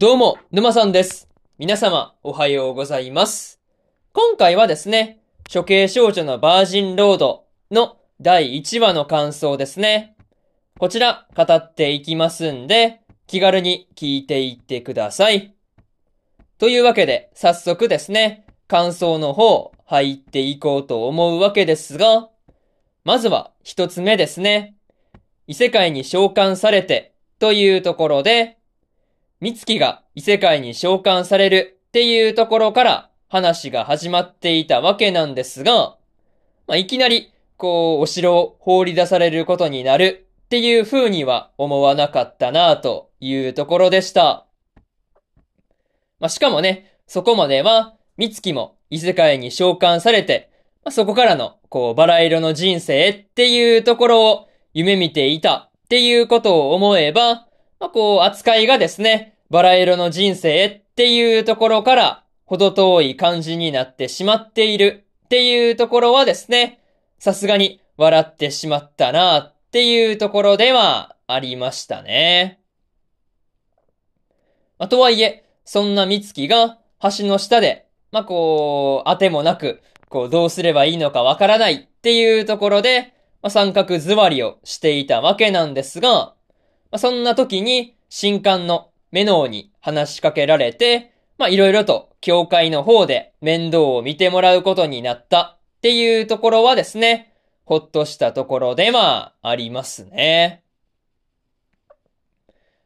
どうも、沼さんです。皆様、おはようございます。今回はですね、処刑少女のバージンロードの第1話の感想ですね。こちら、語っていきますんで、気軽に聞いていってください。というわけで、早速ですね、感想の方、入っていこうと思うわけですが、まずは一つ目ですね。異世界に召喚されて、というところで、美月が異世界に召喚されるっていうところから話が始まっていたわけなんですが、まあ、いきなり、こう、お城を放り出されることになるっていう風には思わなかったなというところでした。まあ、しかもね、そこまでは、美月も異世界に召喚されて、まあ、そこからの、こう、バラ色の人生っていうところを夢見ていたっていうことを思えば、まあ、こう、扱いがですね、バラ色の人生っていうところから、ほど遠い感じになってしまっているっていうところはですね、さすがに笑ってしまったなっていうところではありましたね。まあ、とはいえ、そんな美月が橋の下で、まあ、こう、当てもなく、こう、どうすればいいのかわからないっていうところで、まあ、三角座りをしていたわけなんですが、あ、そんな時に、新刊のメノーに話しかけられて、まあ、いろいろと教会の方で面倒を見てもらうことになったっていうところはですね、ほっとしたところではありますね。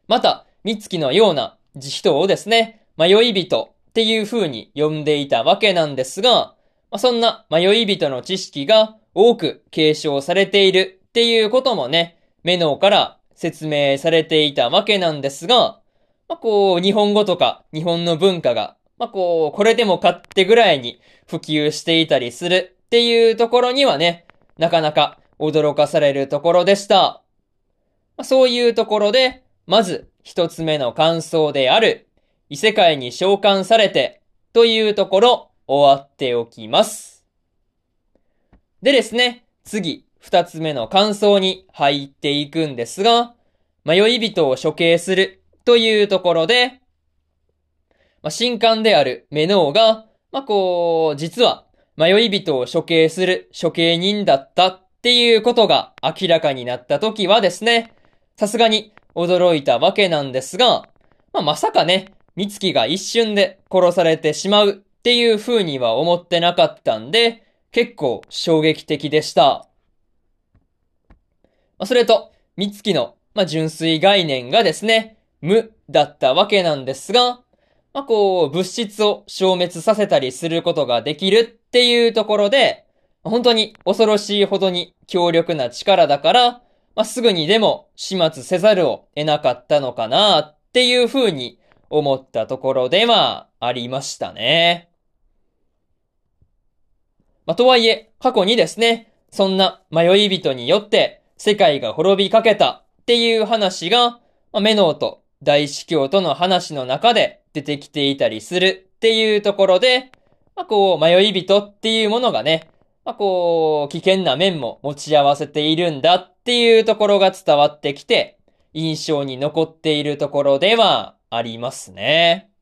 また、美月のような人をですね、迷い人っていう風に呼んでいたわけなんですが、まあ、そんな迷い人の知識が多く継承されているっていうこともね、メノーから説明されていたわけなんですが、まあ、こう、日本語とか日本の文化が、まあ、こう、これでもかってぐらいに普及していたりするっていうところにはね、なかなか驚かされるところでした。まあ、そういうところで、まず一つ目の感想である、異世界に召喚されてというところ終わっておきます。でですね、次、二つ目の感想に入っていくんですが、迷い人を処刑するというところで、まあ、新刊であるメノーが、まあ、こう、実は迷い人を処刑する処刑人だったっていうことが明らかになった時はですね、さすがに驚いたわけなんですが、まあ、まさかね、美月が一瞬で殺されてしまうっていう風には思ってなかったんで、結構衝撃的でした。ま、それと、美月の、まあ、純粋概念がですね、無だったわけなんですが、まあ、こう、物質を消滅させたりすることができるっていうところで、本当に恐ろしいほどに強力な力だから、まあ、すぐにでも始末せざるを得なかったのかなっていう風に思ったところではありましたね。まあ、とはいえ、過去にですね、そんな迷い人によって世界が滅びかけたっていう話が、まあ、メノーと大司教との話の中で出てきていたりするっていうところで、まあ、こう、迷い人っていうものがね、まあ、こう、危険な面も持ち合わせているんだっていうところが伝わってきて、印象に残っているところではありますね。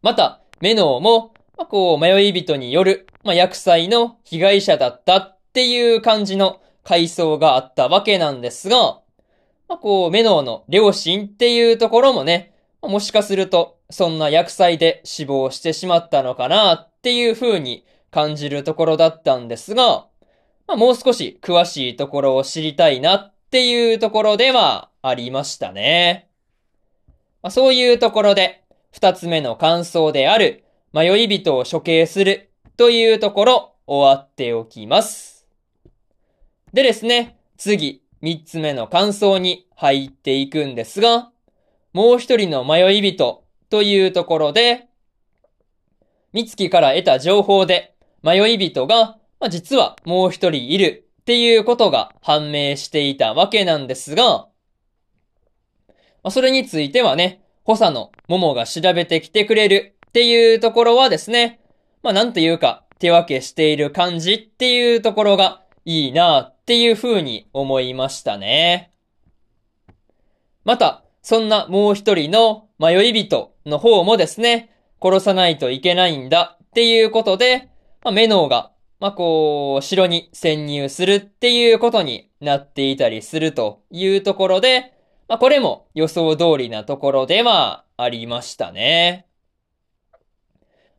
また、メノーも、まあ、こう、迷い人による、まあ、薬剤の被害者だったっていう感じの回想があったわけなんですが、まあ、こう、メノーの両親っていうところもね、もしかすると、そんな薬剤で死亡してしまったのかなっていう風に感じるところだったんですが、まあ、もう少し詳しいところを知りたいなっていうところではありましたね。まあ、そういうところで、二つ目の感想である、迷い人を処刑するというところ終わっておきます。でですね、次、三つ目の感想に入っていくんですが、もう一人の迷い人というところで、三月から得た情報で、迷い人が、まあ、実はもう一人いるっていうことが判明していたわけなんですが、ま、それについてはね、補佐の桃が調べてきてくれるっていうところはですね、まあなんというか手分けしている感じっていうところがいいなっていう風に思いましたね。また、そんなもう一人の迷い人の方もですね、殺さないといけないんだっていうことで、まあ、メノウが、まあ、こう、城に潜入するっていうことになっていたりするというところで、まあ、これも予想通りなところではありましたね。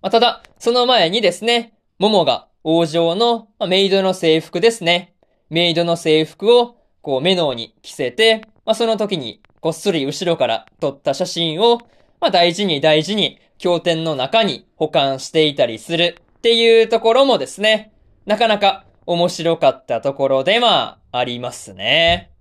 まあ、ただ、その前にですね、モモが王女の、メイドの制服ですね。メイドの制服を、こう、メノウに着せて、まあ、その時に、こっそり後ろから撮った写真を、まあ、大事に大事に、経典の中に保管していたりするっていうところもですね、なかなか面白かったところではありますね。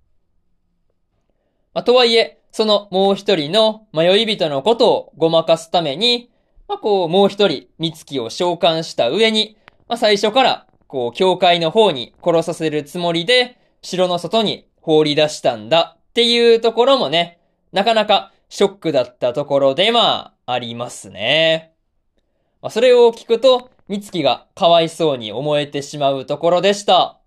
まあ、とはいえ、そのもう一人の迷い人のことをごまかすために、まあ、こう、もう一人、三月を召喚した上に、まあ、最初から、こう、教会の方に殺させるつもりで、城の外に放り出したんだっていうところもね、なかなかショックだったところで、まあ、ありますね。まあ、それを聞くと、三月がかわいそうに思えてしまうところでした。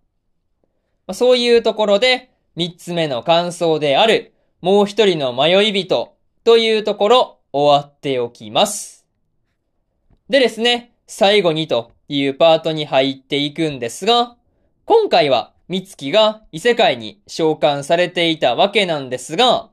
まあ、そういうところで、三つ目の感想である、もう一人の迷い人というところ終わっておきます。でですね、最後にというパートに入っていくんですが、今回は三月が異世界に召喚されていたわけなんですが、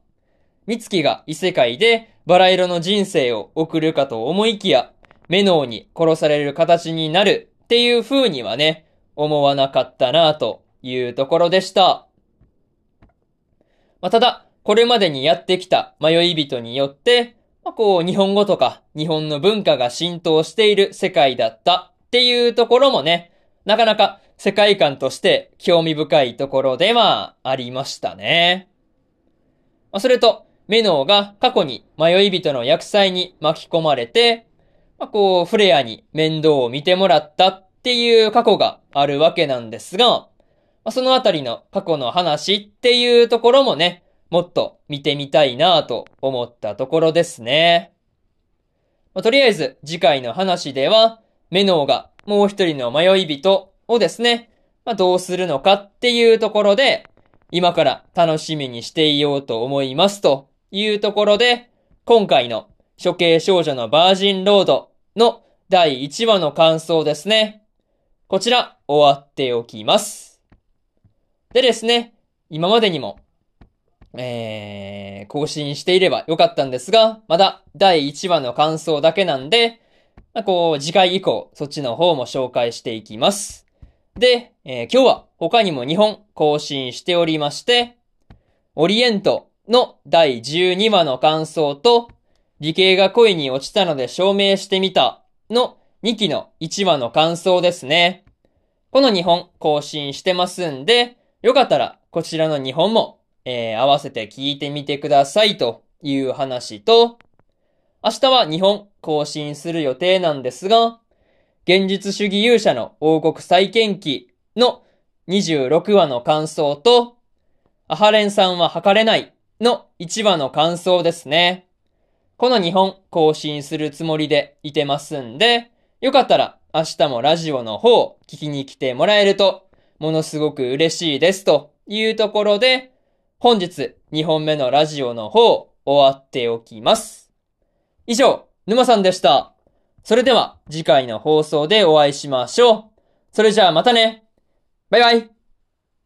三月が異世界でバラ色の人生を送るかと思いきや、メノウに殺される形になるっていう風にはね、思わなかったなというところでした。まあ、ただ、これまでにやってきた迷い人によって、まあ、こう、日本語とか日本の文化が浸透している世界だったっていうところもね、なかなか世界観として興味深いところではありましたね。ま、それと、メノウが過去に迷い人の厄災に巻き込まれて、まあ、こう、フレアに面倒を見てもらったっていう過去があるわけなんですが、まあ、そのあたりの過去の話っていうところもね、もっと見てみたいなと思ったところですね。まあ、とりあえず次回の話では、メノウがもう一人の迷い人をですね、まあ、どうするのかっていうところで、今から楽しみにしていようと思いますというところで、今回の処刑少女のバージンロードの第1話の感想ですね。こちら終わっておきます。でですね、今までにもえー、更新していればよかったんですが、まだ第1話の感想だけなんで、まあ、こう、次回以降、そっちの方も紹介していきます。で、えー、今日は他にも2本更新しておりまして、オリエントの第12話の感想と、理系が恋に落ちたので証明してみたの2期の1話の感想ですね。この2本更新してますんで、よかったらこちらの2本もえー、合わせて聞いてみてくださいという話と、明日は2本更新する予定なんですが、現実主義勇者の王国再建記の26話の感想と、アハレンさんは測れないの1話の感想ですね。この2本更新するつもりでいてますんで、よかったら明日もラジオの方聞きに来てもらえると、ものすごく嬉しいですというところで、本日2本目のラジオの方終わっておきます。以上、沼さんでした。それでは次回の放送でお会いしましょう。それじゃあまたね。バイバイ。